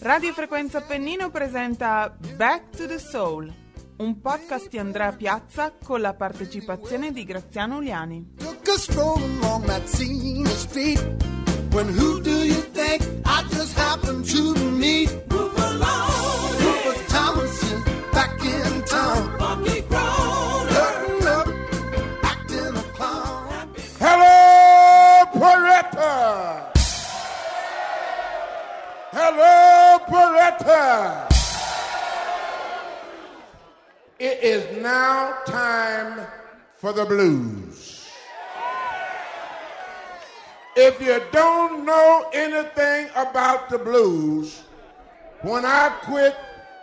Radio Frequenza Appennino presenta Back to the Soul, un podcast di Andrea Piazza con la partecipazione di Graziano Uliani. When who do you think I just happened to It is now time for the blues. If you don't know anything about the blues, when I quit,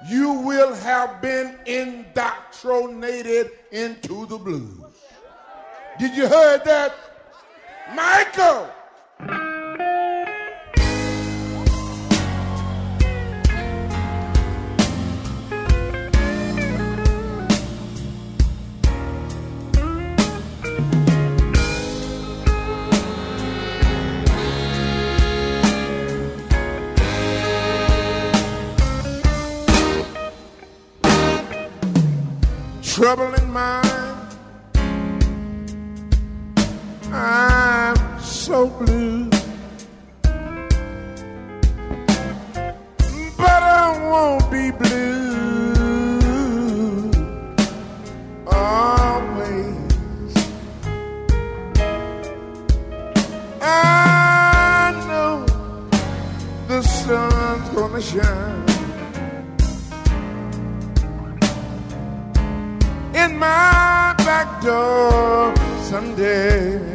you will have been indoctrinated into the blues. Did you hear that? Michael! Trouble in mind. I'm so blue. But I won't be blue always. I know the sun's gonna shine my back door someday.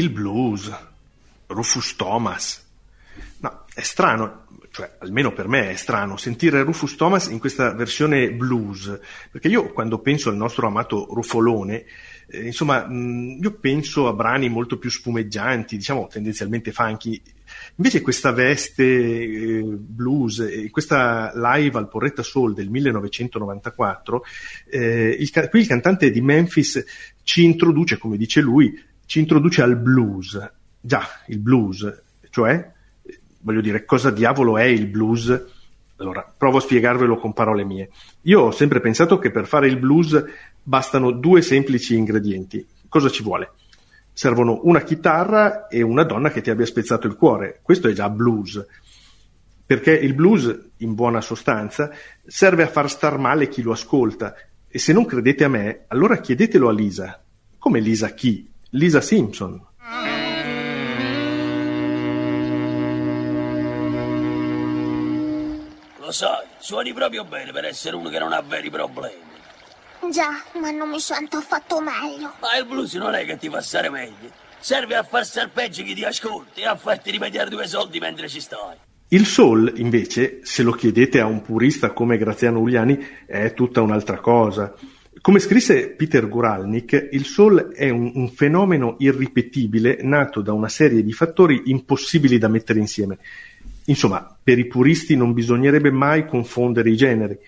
Il blues, Rufus Thomas. No, è strano, cioè almeno per me è strano, sentire Rufus Thomas in questa versione blues, perché io quando penso al nostro amato Rufolone, eh, insomma, mh, io penso a brani molto più spumeggianti, diciamo tendenzialmente funky. Invece questa veste eh, blues e questa live al Porretta Soul del 1994, eh, il, qui il cantante di Memphis ci introduce, come dice lui, ci introduce al blues. Già, il blues, cioè, voglio dire, cosa diavolo è il blues? Allora, provo a spiegarvelo con parole mie. Io ho sempre pensato che per fare il blues bastano due semplici ingredienti. Cosa ci vuole? Servono una chitarra e una donna che ti abbia spezzato il cuore. Questo è già blues. Perché il blues, in buona sostanza, serve a far star male chi lo ascolta. E se non credete a me, allora chiedetelo a Lisa. Come Lisa chi? Lisa Simpson. Lo sai, suoni proprio bene per essere uno che non ha veri problemi. Già, ma non mi sento affatto meglio. Ma il blues non è che ti fa stare meglio. Serve a far star peggio chi ti ascolti e a farti rimediare due soldi mentre ci stai. Il soul, invece, se lo chiedete a un purista come Graziano Uliani, è tutta un'altra cosa. Come scrisse Peter Guralnik, il soul è un, un, fenomeno irripetibile nato da una serie di fattori impossibili da mettere insieme. Insomma, per i puristi non bisognerebbe mai confondere i generi.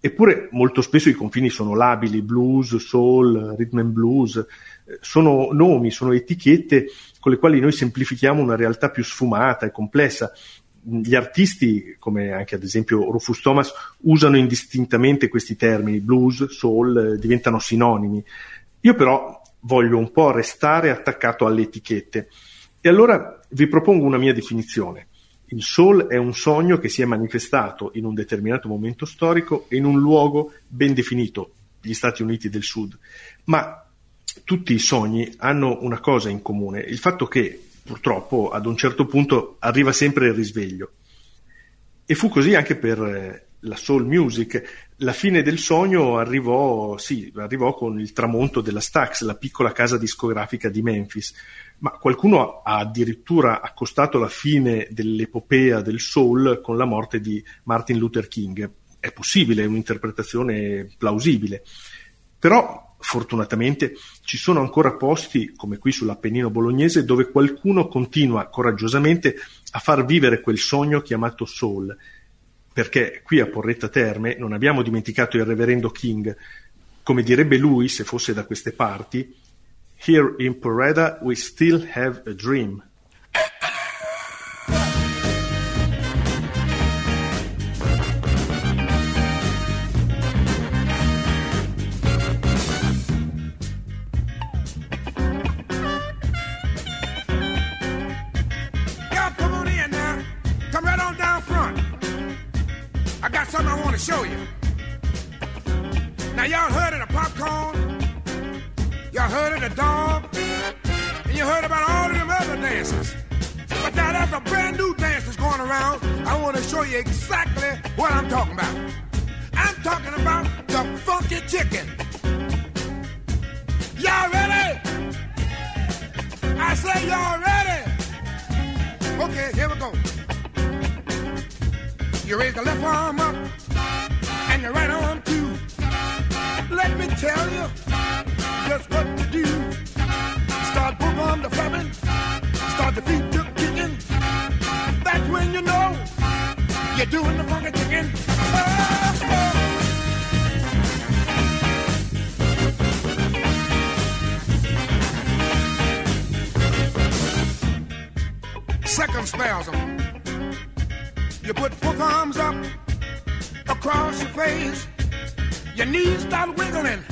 Eppure molto spesso i confini sono labili, blues, soul, rhythm and blues, eh, sono nomi, sono etichette con le quali noi semplifichiamo una realtà più sfumata e complessa. Gli artisti, come anche ad esempio Rufus Thomas, usano indistintamente questi termini, blues, soul, eh, diventano sinonimi. Io però voglio un po' restare attaccato alle etichette. E allora vi propongo una mia definizione. Il soul è un sogno che si è manifestato in un determinato momento storico e in un luogo ben definito, gli Stati Uniti del Sud. Ma tutti i sogni hanno una cosa in comune, il fatto che purtroppo ad un certo punto arriva sempre il risveglio. E fu così anche per eh, la soul music. La fine del sogno arrivò, sì, arrivò con il tramonto della Stax, la piccola casa discografica di Memphis ma qualcuno ha addirittura accostato la fine dell'epopea del soul con la morte di Martin Luther King. È possibile, è un'interpretazione plausibile. Però fortunatamente ci sono ancora posti, come qui sull'Appennino bolognese, dove qualcuno continua coraggiosamente a far vivere quel sogno chiamato soul. Perché qui a Porretta Terme non abbiamo dimenticato il reverendo King. Come direbbe lui, se fosse da queste parti, Here in Porreda we still have a dream. Say y'all ready. Okay, here we go. You raise the left arm up and the right arm too. Let me tell you just what to do. Start boom on the flapping, start the feet to kicking. That's when you know you're doing the funky chicken. Oh, oh. Second spasm. You put both arms up across your face. Your knees start wiggling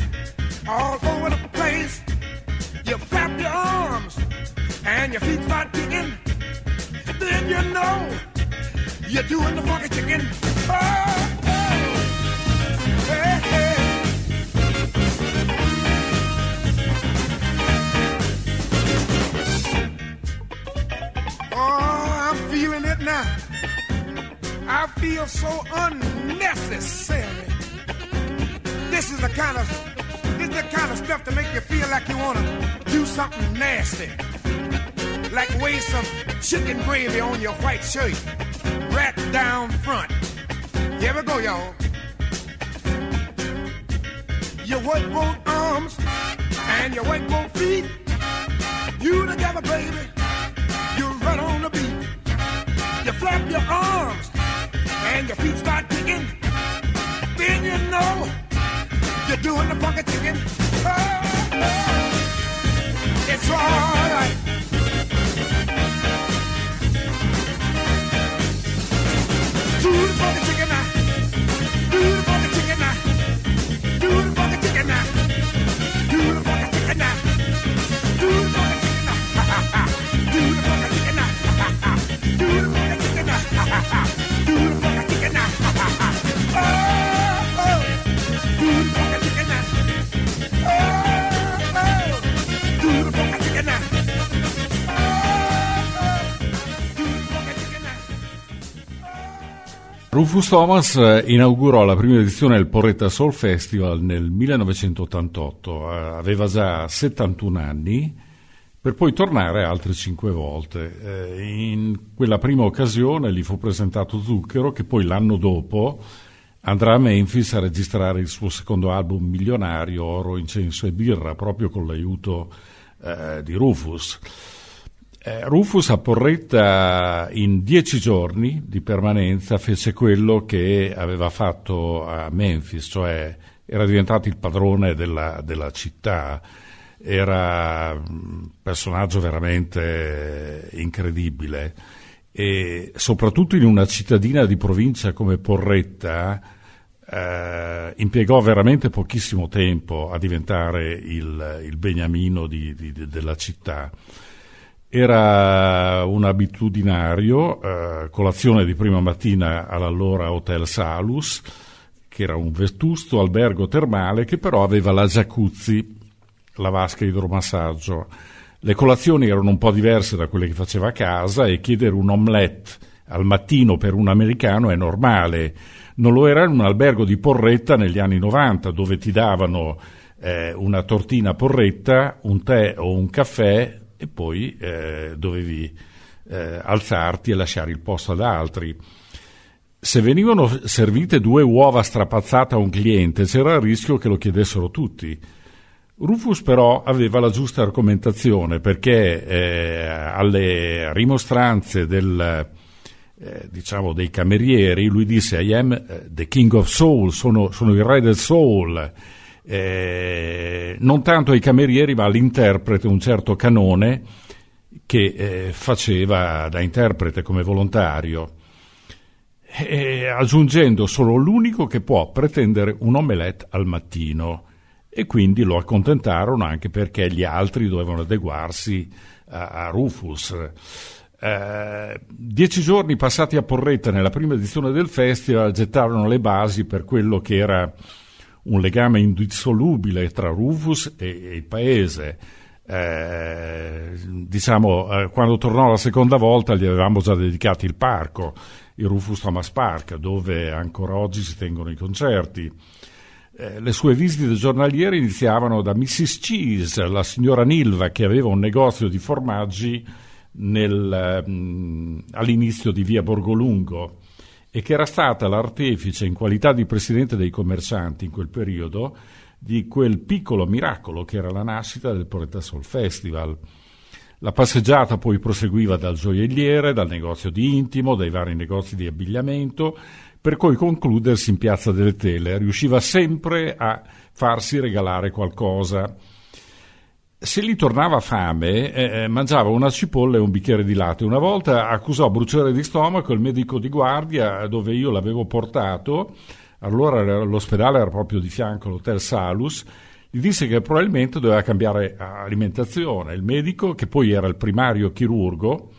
all over the place. You flap your arms and your feet start kicking. Then you know you're doing the funky chicken. Oh, oh. Hey, hey. Feeling it now. I feel so unnecessary. This is the kind of this is the kind of stuff to make you feel like you want to do something nasty. Like waste some chicken gravy on your white shirt. Right down front. Here we go, y'all. You work both arms and you work both feet. You together, baby. You flap your arms and your feet start kicking. Then you know you're doing the funky chicken. Oh. It's alright. Do the funky Rufus Thomas eh, inaugurò la prima edizione del Porretta Soul Festival nel 1988, eh, aveva già 71 anni, per poi tornare altre cinque volte. Eh, In quella prima occasione gli fu presentato Zucchero, che poi l'anno dopo andrà a Memphis a registrare il suo secondo album milionario, Oro, Incenso e Birra, proprio con l'aiuto di Rufus. Eh, Rufus a Porretta in dieci giorni di permanenza fece quello che aveva fatto a Memphis, cioè era diventato il padrone della, della città, era un personaggio veramente incredibile e soprattutto in una cittadina di provincia come Porretta eh, impiegò veramente pochissimo tempo a diventare il, il beniamino di- di- della città. Era un abitudinario, eh, colazione di prima mattina all'allora Hotel Salus, che era un vetusto albergo termale che però aveva la jacuzzi, la vasca idromassaggio. Le colazioni erano un po' diverse da quelle che faceva a casa e chiedere un omelette al mattino per un americano è normale. Non lo era in un albergo di Porretta negli anni 90 dove ti davano eh, una tortina porretta, un tè o un caffè e poi eh, dovevi eh, alzarti e lasciare il posto ad altri. Se venivano servite due uova strapazzate a un cliente c'era il rischio che lo chiedessero tutti. Rufus però aveva la giusta argomentazione perché eh, alle rimostranze del, eh, diciamo dei camerieri lui disse I am eh, the king of soul, sono, sono il re del soul. Eh, non tanto ai camerieri ma all'interprete un certo canone che eh, faceva da interprete come volontario e aggiungendo solo l'unico che può pretendere un omelette al mattino e quindi lo accontentarono anche perché gli altri dovevano adeguarsi a, a Rufus. Eh, dieci giorni passati a Porretta nella prima edizione del festival gettarono le basi per quello che era un legame indissolubile tra Rufus e, e il paese. Eh, diciamo, eh, quando tornò la seconda volta gli avevamo già dedicato il parco, il Rufus Thomas Park, dove ancora oggi si tengono i concerti. Eh, le sue visite giornaliere iniziavano da Mrs. Cheese, la signora Nilva, che aveva un negozio di formaggi nel, mh, all'inizio di via Borgolungo e che era stata l'artefice in qualità di presidente dei commercianti in quel periodo di quel piccolo miracolo che era la nascita del Porretta Soul Festival. La passeggiata poi proseguiva dal gioielliere, dal negozio di intimo, dai vari negozi di abbigliamento, per poi concludersi in Piazza delle Tele. Riusciva sempre a farsi regalare qualcosa. Se gli tornava fame, eh, mangiava una cipolla e un bicchiere di latte. Una volta accusò bruciore di stomaco il medico di guardia dove io l'avevo portato, allora l'ospedale era proprio di fianco all'hotel Salus, gli disse che probabilmente doveva cambiare alimentazione. Il medico, che poi era il primario chirurgo,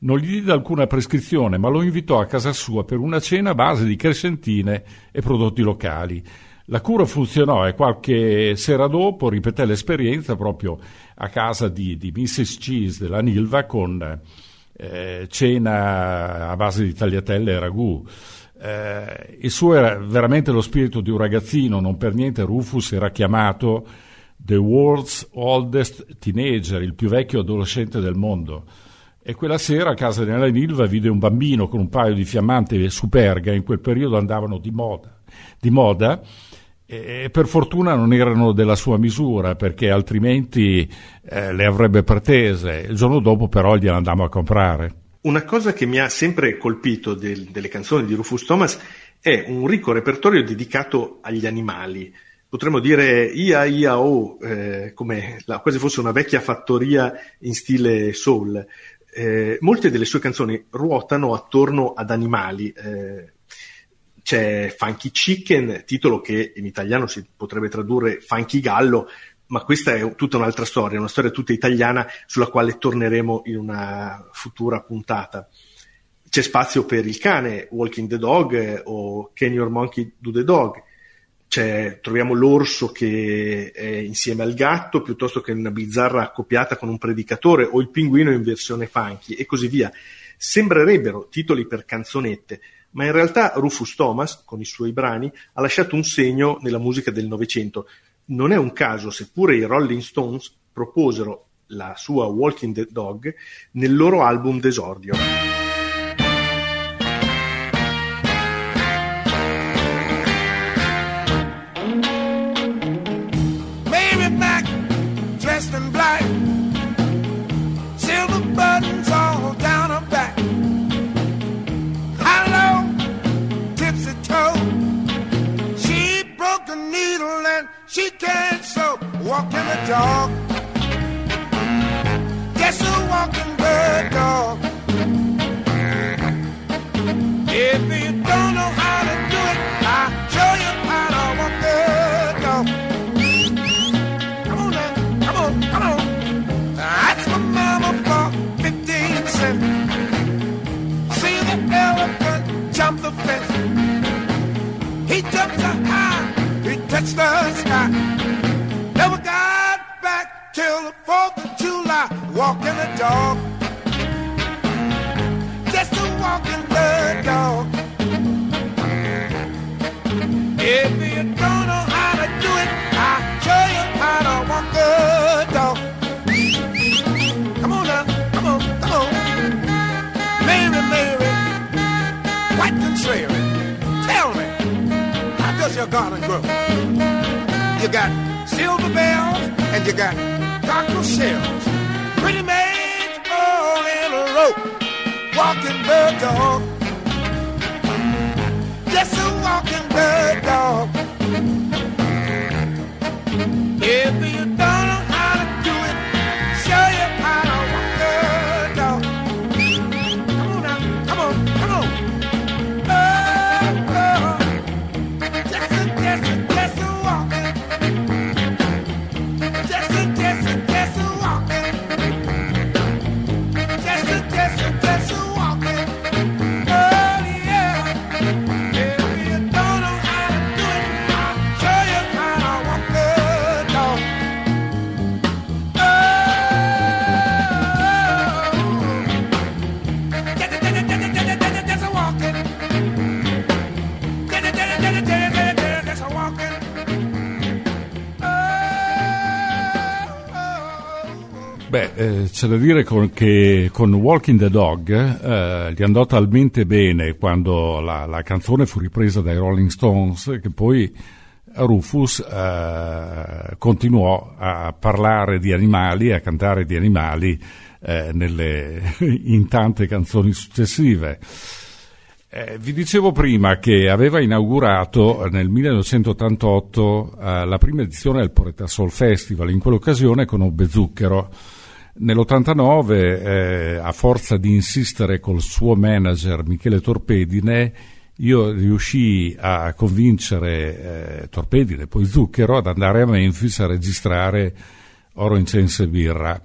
non gli diede alcuna prescrizione, ma lo invitò a casa sua per una cena a base di crescentine e prodotti locali. La cura funzionò e qualche sera dopo ripeté l'esperienza proprio a casa di, di Mrs. Cheese della Nilva con eh, cena a base di tagliatelle e ragù. Eh, il suo era veramente lo spirito di un ragazzino, non per niente Rufus era chiamato The World's Oldest Teenager, il più vecchio adolescente del mondo. E quella sera a casa di Nella Nilva vide un bambino con un paio di fiammanti superga, in quel periodo andavano di moda, di moda e per fortuna non erano della sua misura perché altrimenti eh, le avrebbe pretese. Il giorno dopo però gliele andammo a comprare. Una cosa che mi ha sempre colpito del, delle canzoni di Rufus Thomas è un ricco repertorio dedicato agli animali. Potremmo dire ia ia o, eh, come la, quasi fosse una vecchia fattoria in stile soul. Eh, molte delle sue canzoni ruotano attorno ad animali. Eh, c'è Funky Chicken, titolo che in italiano si potrebbe tradurre Funky Gallo, ma questa è tutta un'altra storia, una storia tutta italiana sulla quale torneremo in una futura puntata. C'è spazio per il cane, Walking the Dog eh, o Can Your Monkey Do the Dog. C'è, troviamo l'orso che è insieme al gatto piuttosto che una bizzarra accoppiata con un predicatore o il pinguino in versione funky e così via. Sembrerebbero titoli per canzonette, ma in realtà Rufus Thomas, con i suoi brani, ha lasciato un segno nella musica del Novecento. Non è un caso, seppure i Rolling Stones proposero la sua Walking the Dog nel loro album d'esordio. Walking Walking the dog. Just a walking the dog. If you don't know how to do it, I'll show you how to walk the dog. Come on now, come on, come on. Mary, Mary, white contrary. Tell me, how does your garden grow? You got silver bells and you got cockle shells. Pretty maids all in a row, walking the dog. Beh, eh, c'è da dire con- che con Walking the Dog eh, gli andò talmente bene quando la, la canzone fu ripresa dai Rolling Stones che poi Rufus eh, continuò a parlare di animali, a cantare di animali eh, nelle- in tante canzoni successive. Eh, vi dicevo prima che aveva inaugurato nel 1988 eh, la prima edizione del Poretta Soul Festival, in quell'occasione conobbe Zucchero. Nell'89, eh, a forza di insistere col suo manager Michele Torpedine, io riuscii a convincere eh, Torpedine, poi Zucchero, ad andare a Memphis a registrare Oro, Incenso e Birra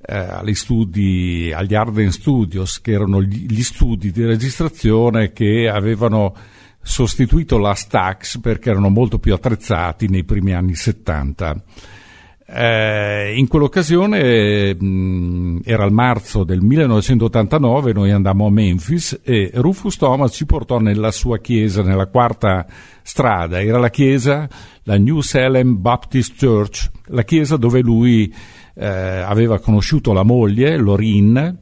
eh, agli studi, agli Arden Studios, che erano gli studi di registrazione che avevano sostituito la Stax perché erano molto più attrezzati nei primi anni 70. Eh, in quell'occasione mh, era il marzo del 1989, noi andammo a Memphis e Rufus Thomas ci portò nella sua chiesa, nella quarta strada, era la chiesa, la New Salem Baptist Church, la chiesa dove lui eh, aveva conosciuto la moglie, Lorin,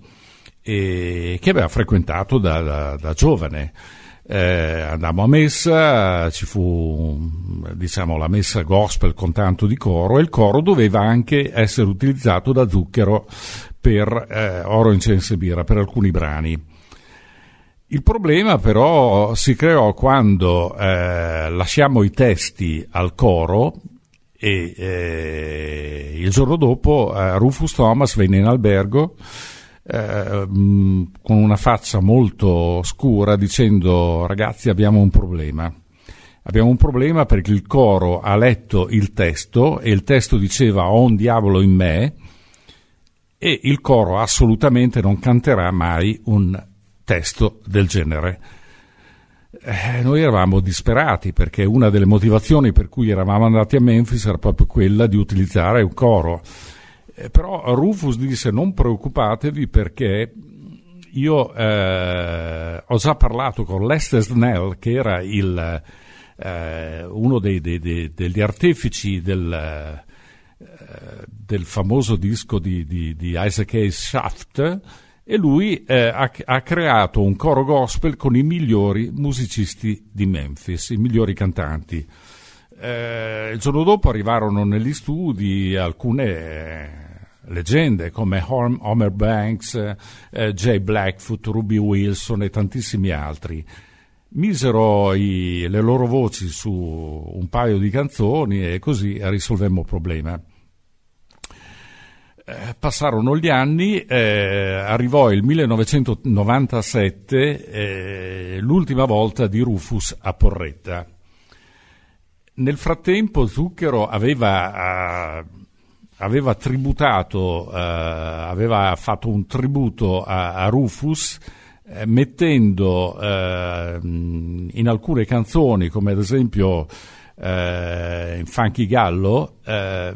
e che aveva frequentato da, da, da giovane. Eh, andammo a messa, ci fu diciamo, la messa gospel con tanto di coro e il coro doveva anche essere utilizzato da Zucchero per eh, Oro, Incenso e Birra, per alcuni brani. Il problema però si creò quando eh, lasciamo i testi al coro e eh, il giorno dopo eh, Rufus Thomas venne in albergo eh, con una faccia molto scura dicendo ragazzi abbiamo un problema. Abbiamo un problema perché il coro ha letto il testo e il testo diceva ho un diavolo in me e il coro assolutamente non canterà mai un testo del genere. Eh, noi eravamo disperati perché una delle motivazioni per cui eravamo andati a Memphis era proprio quella di utilizzare un coro. Eh, però Rufus disse non preoccupatevi perché io eh, ho già parlato con Lester Snell che era il, eh, uno dei, dei, dei, degli artefici del, eh, del famoso disco di, di, di Isaac Hayes Shaft e lui eh, ha, ha, creato un coro gospel con i migliori musicisti di Memphis, i migliori cantanti. Eh, il giorno dopo arrivarono negli studi alcune leggende come Homer Banks, eh, Jay Blackfoot, Ruby Wilson e tantissimi altri. Misero i, le loro voci su un paio di canzoni e così risolvemmo il problema. Eh, passarono gli anni, eh, arrivò il 1997, eh, l'ultima volta di Rufus a Porretta. Nel frattempo Zucchero aveva, uh, aveva tributato, uh, aveva fatto un tributo a, a Rufus eh, mettendo in alcune canzoni, come ad esempio eh, Funky Gallo, eh,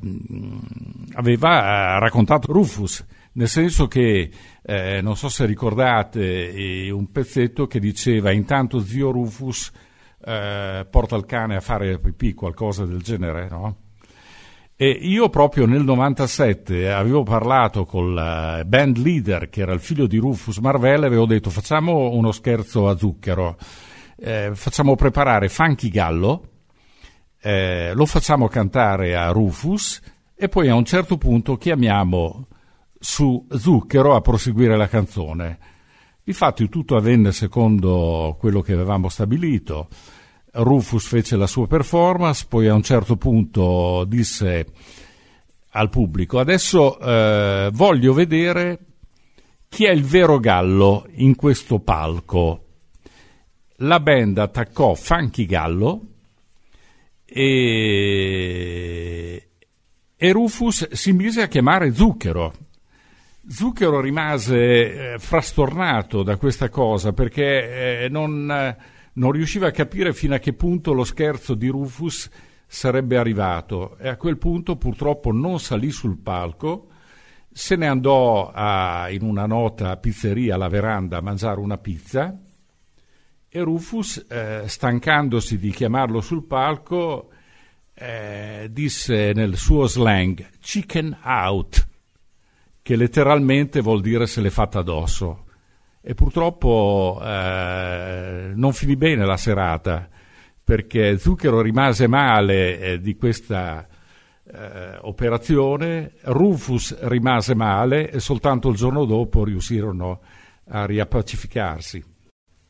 aveva eh, raccontato Rufus, nel senso che, eh, non so se ricordate, eh, un pezzetto che diceva intanto zio Rufus eh, porta il cane a fare pipì, qualcosa del genere, no? E io proprio nel 97 avevo parlato col band leader, che era il figlio di Rufus Marvell, e avevo detto facciamo uno scherzo a zucchero, eh, facciamo preparare Funky Gallo, eh, lo facciamo cantare a Rufus e poi a un certo punto chiamiamo su Zucchero a proseguire la canzone. Infatti tutto avvenne secondo quello che avevamo stabilito. Rufus fece la sua performance, poi a un certo punto disse al pubblico adesso eh, voglio vedere chi è il vero gallo in questo palco. La band attaccò Funky Gallo e, e Rufus si mise a chiamare Zucchero. Zucchero rimase eh, frastornato da questa cosa perché eh, non, non, riusciva a capire fino a che punto lo scherzo di Rufus sarebbe arrivato e a quel punto purtroppo non salì sul palco, se ne andò a, in una nota pizzeria alla veranda a mangiare una pizza e Rufus, eh, stancandosi di chiamarlo sul palco, eh, disse nel suo slang chicken out, che letteralmente vuol dire se l'è fatta addosso. E purtroppo eh, non finì bene la serata, perché Zucchero rimase male eh, di questa eh, operazione, Rufus rimase male e soltanto il giorno dopo riuscirono a riappacificarsi.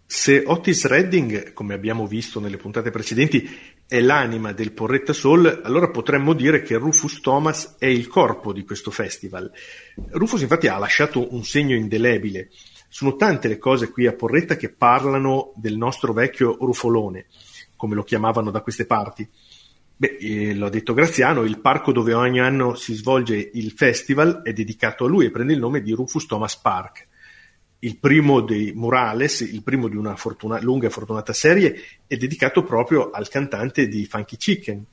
Se Otis Redding, come abbiamo visto nelle puntate precedenti, è l'anima del Porretta Soul, allora potremmo dire che Rufus Thomas è il corpo di questo festival. Rufus infatti ha lasciato un segno indelebile. Sono tante le cose qui a Porretta che parlano del nostro vecchio Rufolone, come lo chiamavano da queste parti. Beh, eh, l'ha detto Graziano, il parco dove ogni anno si svolge il festival è dedicato a lui e prende il nome di Rufus Thomas Park il primo dei Morales, il primo di una fortuna- lunga e fortunata serie, è dedicato proprio al cantante di Funky Chicken.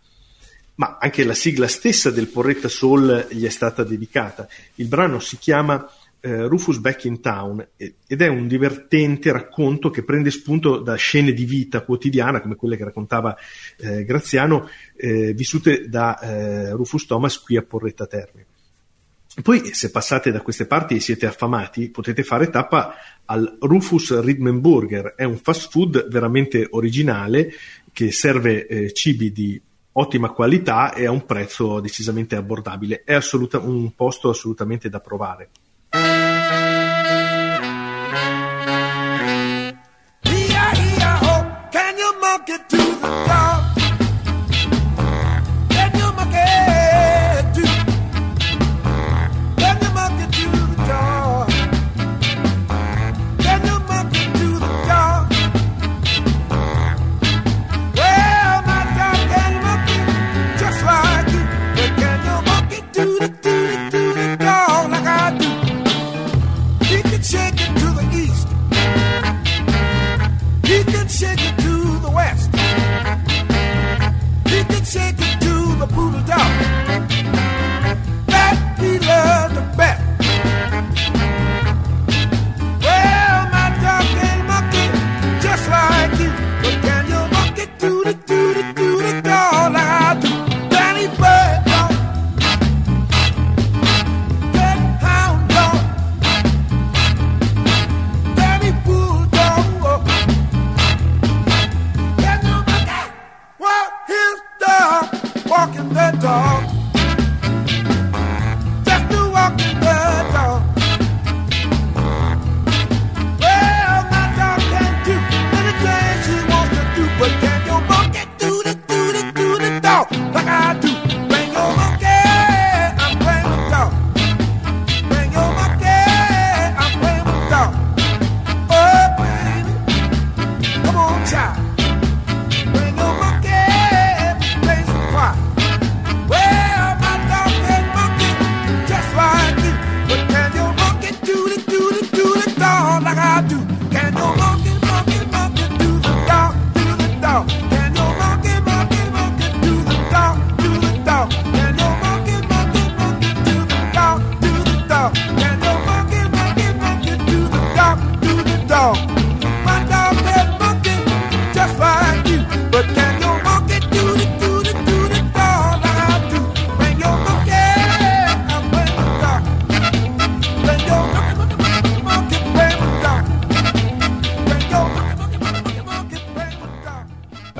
Ma anche la sigla stessa del Porretta Soul gli è stata dedicata. Il brano si chiama eh, Rufus Back in Town ed è un divertente racconto che prende spunto da scene di vita quotidiana, come quelle che raccontava eh, Graziano, eh, vissute da eh, Rufus Thomas qui a Porretta Terme. Poi, se passate da queste parti e siete affamati, potete fare tappa al Rufus Ridmenburger. È un fast food veramente originale che serve eh, cibi di ottima qualità e a un prezzo decisamente abbordabile. È assoluta- un posto assolutamente da provare.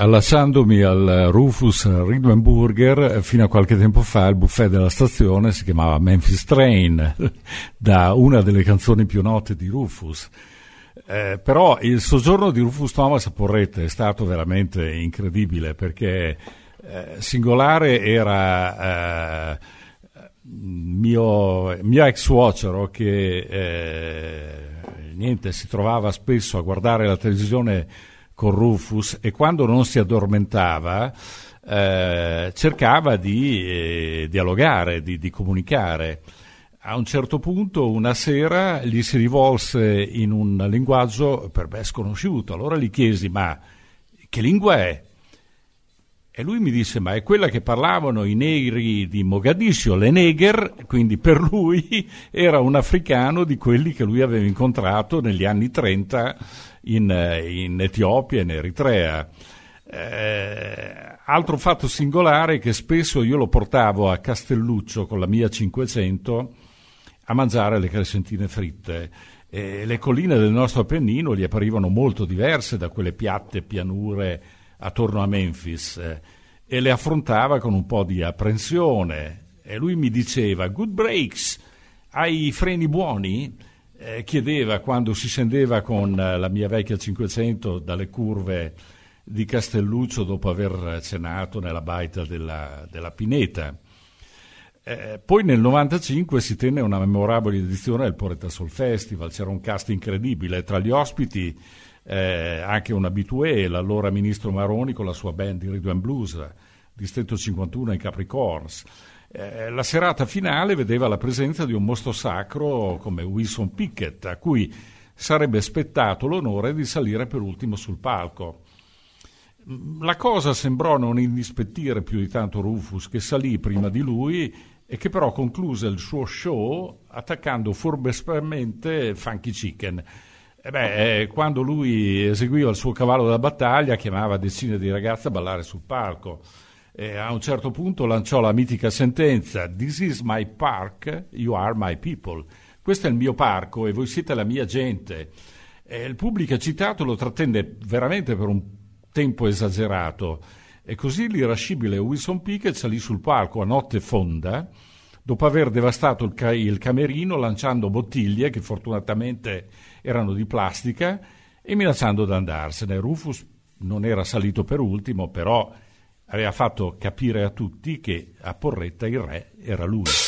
Allacciandomi al Rufus Ridmenburger, fino a qualche tempo fa il buffet della stazione si chiamava Memphis Train, da una delle canzoni più note di Rufus. Eh, però il soggiorno di Rufus Thomas a Porrette è stato veramente incredibile perché eh, singolare era eh, mio, mio ex suocero che eh, niente, si trovava spesso a guardare la televisione con Rufus e quando non si addormentava eh, cercava di eh, dialogare, di, di comunicare. A un certo punto, una sera, gli si rivolse in un linguaggio per me sconosciuto. Allora gli chiesi: Ma che lingua è? E lui mi disse: Ma è quella che parlavano i negri di Mogadiscio, le Neger. Quindi per lui era un africano di quelli che lui aveva incontrato negli anni 30 in, eh, in Etiopia e in Eritrea. Eh, altro fatto singolare è che spesso io lo portavo a Castelluccio con la mia 500 a mangiare le crescentine fritte. E le colline del nostro Appennino gli apparivano molto diverse da quelle piatte pianure attorno a Memphis eh, e le affrontava con un po' di apprensione. E lui mi diceva: Good breaks, hai i freni buoni? Eh, chiedeva quando si scendeva con eh, la mia vecchia 500 dalle curve di Castelluccio dopo aver cenato nella baita della, della Pineta. Eh, poi nel 95 si tenne una memorabile edizione del Poretta Soul Festival, c'era un cast incredibile, tra gli ospiti eh, anche un abitué, l'allora ministro Maroni con la sua band di Rhythm Blues, Distretto 51 in Capricorns. Eh, la serata finale vedeva la presenza di un mostro sacro come Wilson Pickett, a cui sarebbe spettato l'onore di salire per ultimo sul palco. La cosa sembrò non indispettire più di tanto Rufus, che salì prima di lui e che però concluse il suo show attaccando furbescamente Funky Chicken. E beh, eh, quando lui eseguiva il suo cavallo da battaglia, chiamava decine di ragazze a ballare sul palco. E a un certo punto lanciò la mitica sentenza This is my park, you are my people. Questo è il mio parco e voi siete la mia gente. E il pubblico citato lo trattenne veramente per un tempo esagerato e così l'irascibile Wilson Pickett salì sul palco a notte fonda dopo aver devastato il, ca- il camerino lanciando bottiglie che fortunatamente erano di plastica e minacciando di andarsene. Rufus non era salito per ultimo, però aveva fatto capire a tutti che a Porretta il re era lui.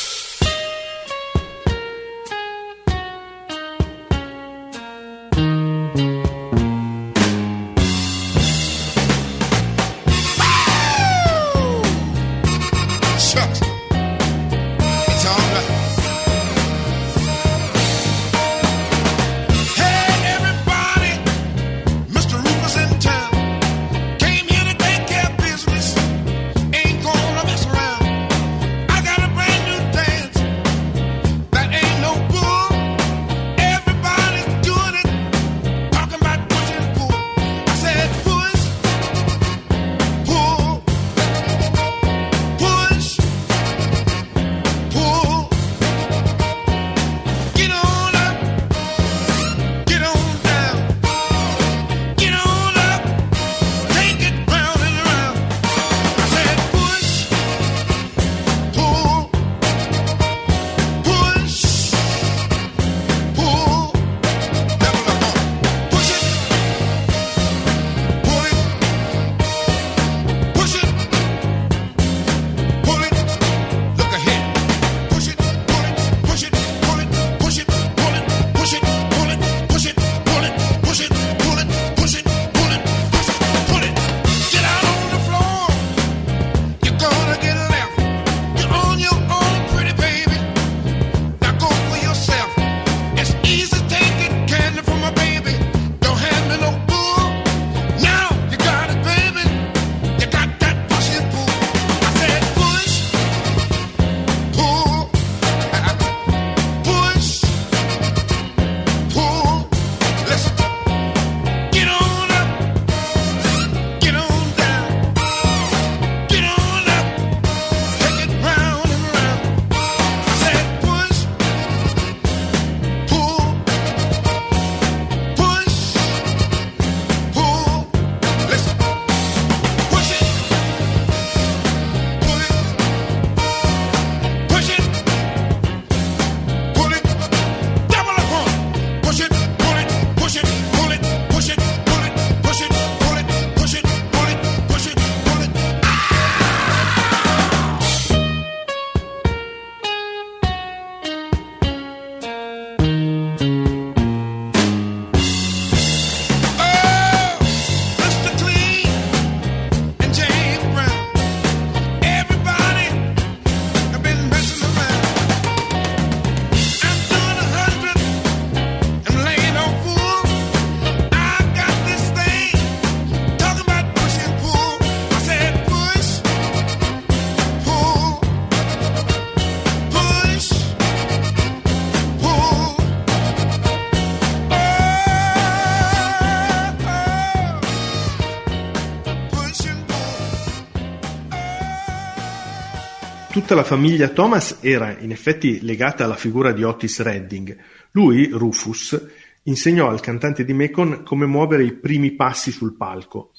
La famiglia Thomas era in effetti legata alla figura di Otis Redding. Lui, Rufus, insegnò al cantante di Macon come muovere i primi passi sul palco.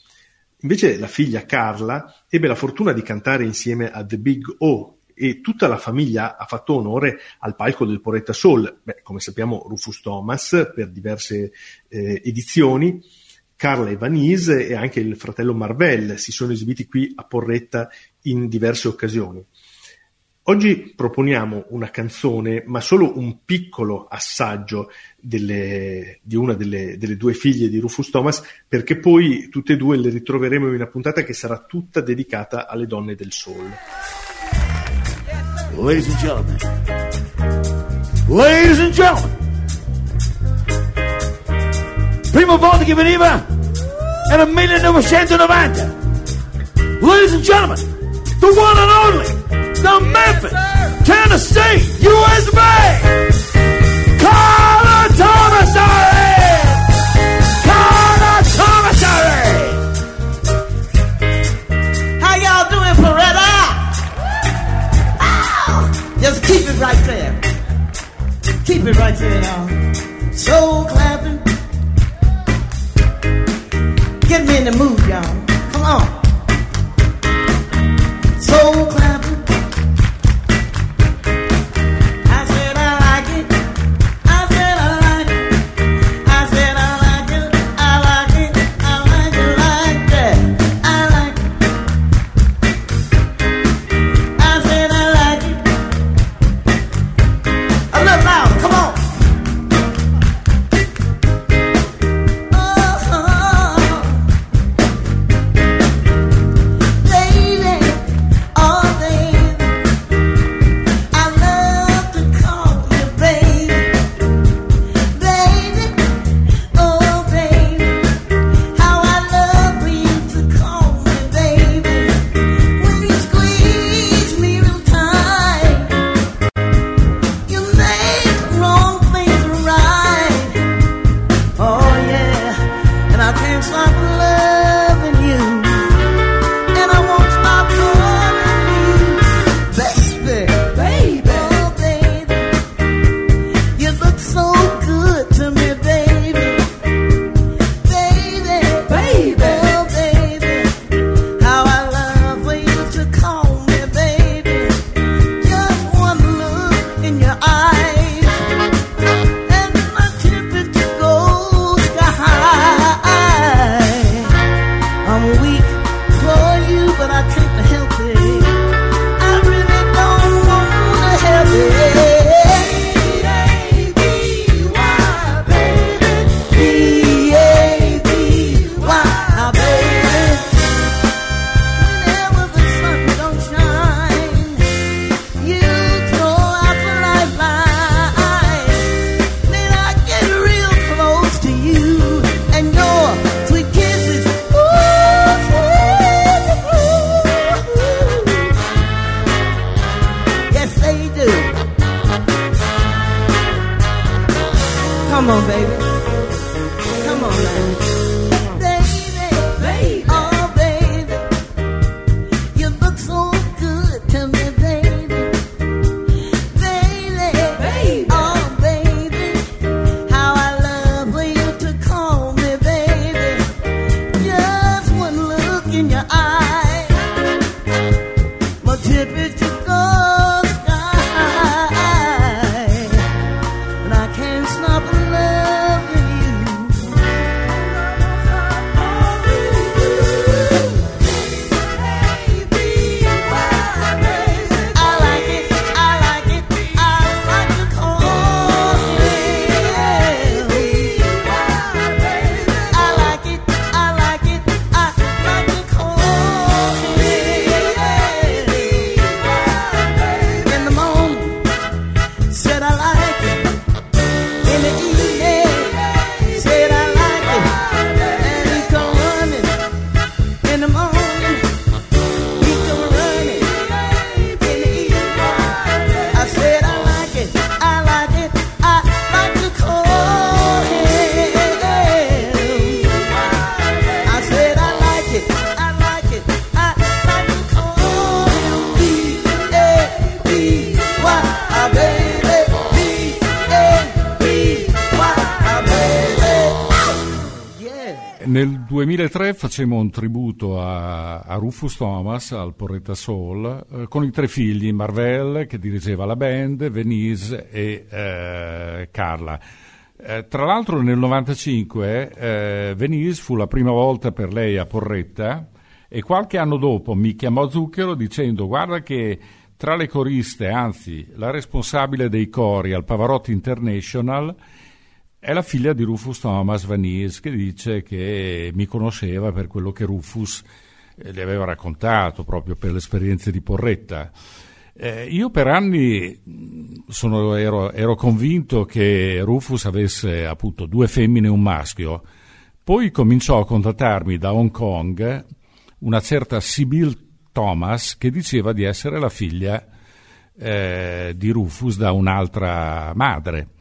Invece la figlia Carla ebbe la fortuna di cantare insieme a The Big O e tutta la famiglia ha fatto onore al palco del Poretta Soul. Beh, come sappiamo Rufus Thomas per diverse eh, edizioni, Carla Evanise e anche il fratello Marvel si sono esibiti qui a Porretta in diverse occasioni. Oggi proponiamo una canzone, ma solo un piccolo assaggio delle- di una delle, delle due figlie di Rufus Thomas, perché poi tutte e due le ritroveremo in una puntata che sarà tutta dedicata alle donne del soul. Ladies and gentlemen. Ladies and gentlemen. Prima volta che veniva era 1990. Ladies and gentlemen, the one and only, Jackson, Memphis, yes, Tennessee, USB. Connor Thomas Irene. Connor Thomas Irene. How y'all doing, Peretta? Oh, just keep it right there. Keep it right there, y'all. Soul clapping. Get me in the mood, y'all. Come on, baby. 2003 facemmo un tributo a, a Rufus Thomas, al Porretta Soul, eh, con i tre figli, Marvel che dirigeva la band, Venise e eh, Carla. Eh, tra l'altro nel 1995 eh, Venise fu la prima volta per lei a Porretta e qualche anno dopo mi chiamò Zucchero dicendo guarda che tra le coriste, anzi la responsabile dei cori al Pavarotti International, è la figlia di Rufus Thomas Vanis che dice che mi conosceva per quello che Rufus eh, le aveva raccontato, proprio per le esperienze di Porretta. Eh, io per anni mm, sono, ero, ero, convinto che Rufus avesse appunto due femmine e un maschio, poi cominciò a contattarmi da Hong Kong una certa Sibyl Thomas che diceva di essere la figlia eh, di Rufus da un'altra madre.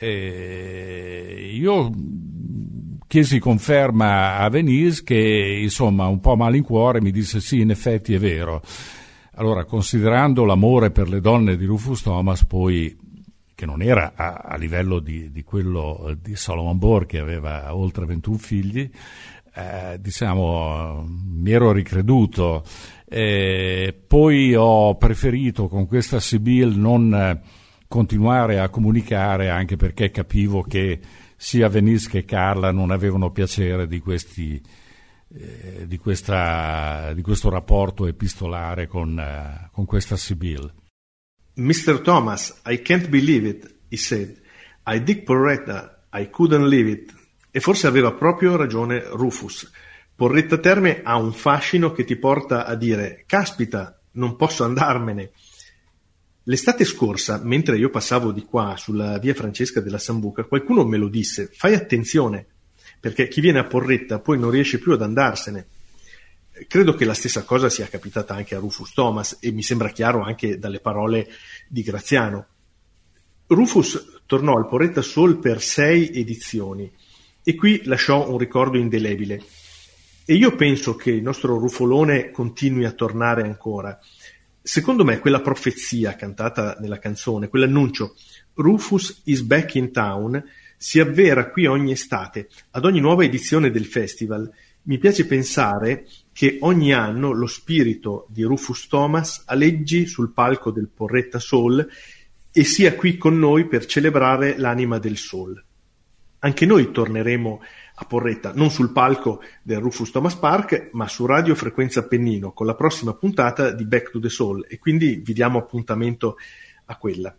Eh, io chiesi conferma a Venise che insomma un po' malincuore mi disse sì in effetti è vero. Allora considerando l'amore per le donne di Rufus Thomas poi che non era a, a livello di, di, quello di Solomon Bohr che aveva oltre 21 figli, eh, diciamo mi ero ricreduto. Eh, poi ho preferito con questa Sibyl non continuare a comunicare anche perché capivo che sia Venice che Carla non avevano piacere di, questi, eh, di, questa, di questo rapporto epistolare con, eh, con questa Sibyl. Mr. Thomas, I can't believe it, he said. I dig Porretta, I couldn't leave it. E forse aveva proprio ragione Rufus. Porretta Terme ha un fascino che ti porta a dire caspita, non posso andarmene. L'estate scorsa, mentre io passavo di qua sulla via Francesca della Sambuca, qualcuno me lo disse, fai attenzione, perché chi viene a Porretta poi non riesce più ad andarsene. Credo che la stessa cosa sia capitata anche a Rufus Thomas e mi sembra chiaro anche dalle parole di Graziano. Rufus tornò al Porretta Soul per sei edizioni e qui lasciò un ricordo indelebile. E io penso che il nostro Rufolone continui a tornare ancora. Secondo me quella profezia cantata nella canzone, quell'annuncio Rufus is back in town, si avvera qui ogni estate, ad ogni nuova edizione del festival. Mi piace pensare che ogni anno lo spirito di Rufus Thomas aleggi sul palco del Porretta Soul e sia qui con noi per celebrare l'anima del Soul. Anche noi torneremo a Porretta, non sul palco del Rufus Thomas Park, ma su Radio Frequenza Pennino con la prossima puntata di Back to the Soul e quindi vi diamo appuntamento a quella.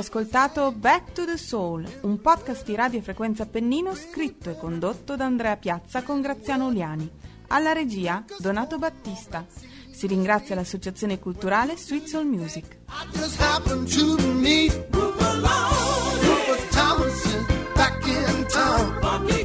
ascoltato Back to the Soul, un podcast di Radio Frequenza Pennino scritto e condotto da Andrea Piazza con Graziano Uliani. Alla regia Donato Battista. Si ringrazia l'Associazione Culturale Sweet Soul Music. I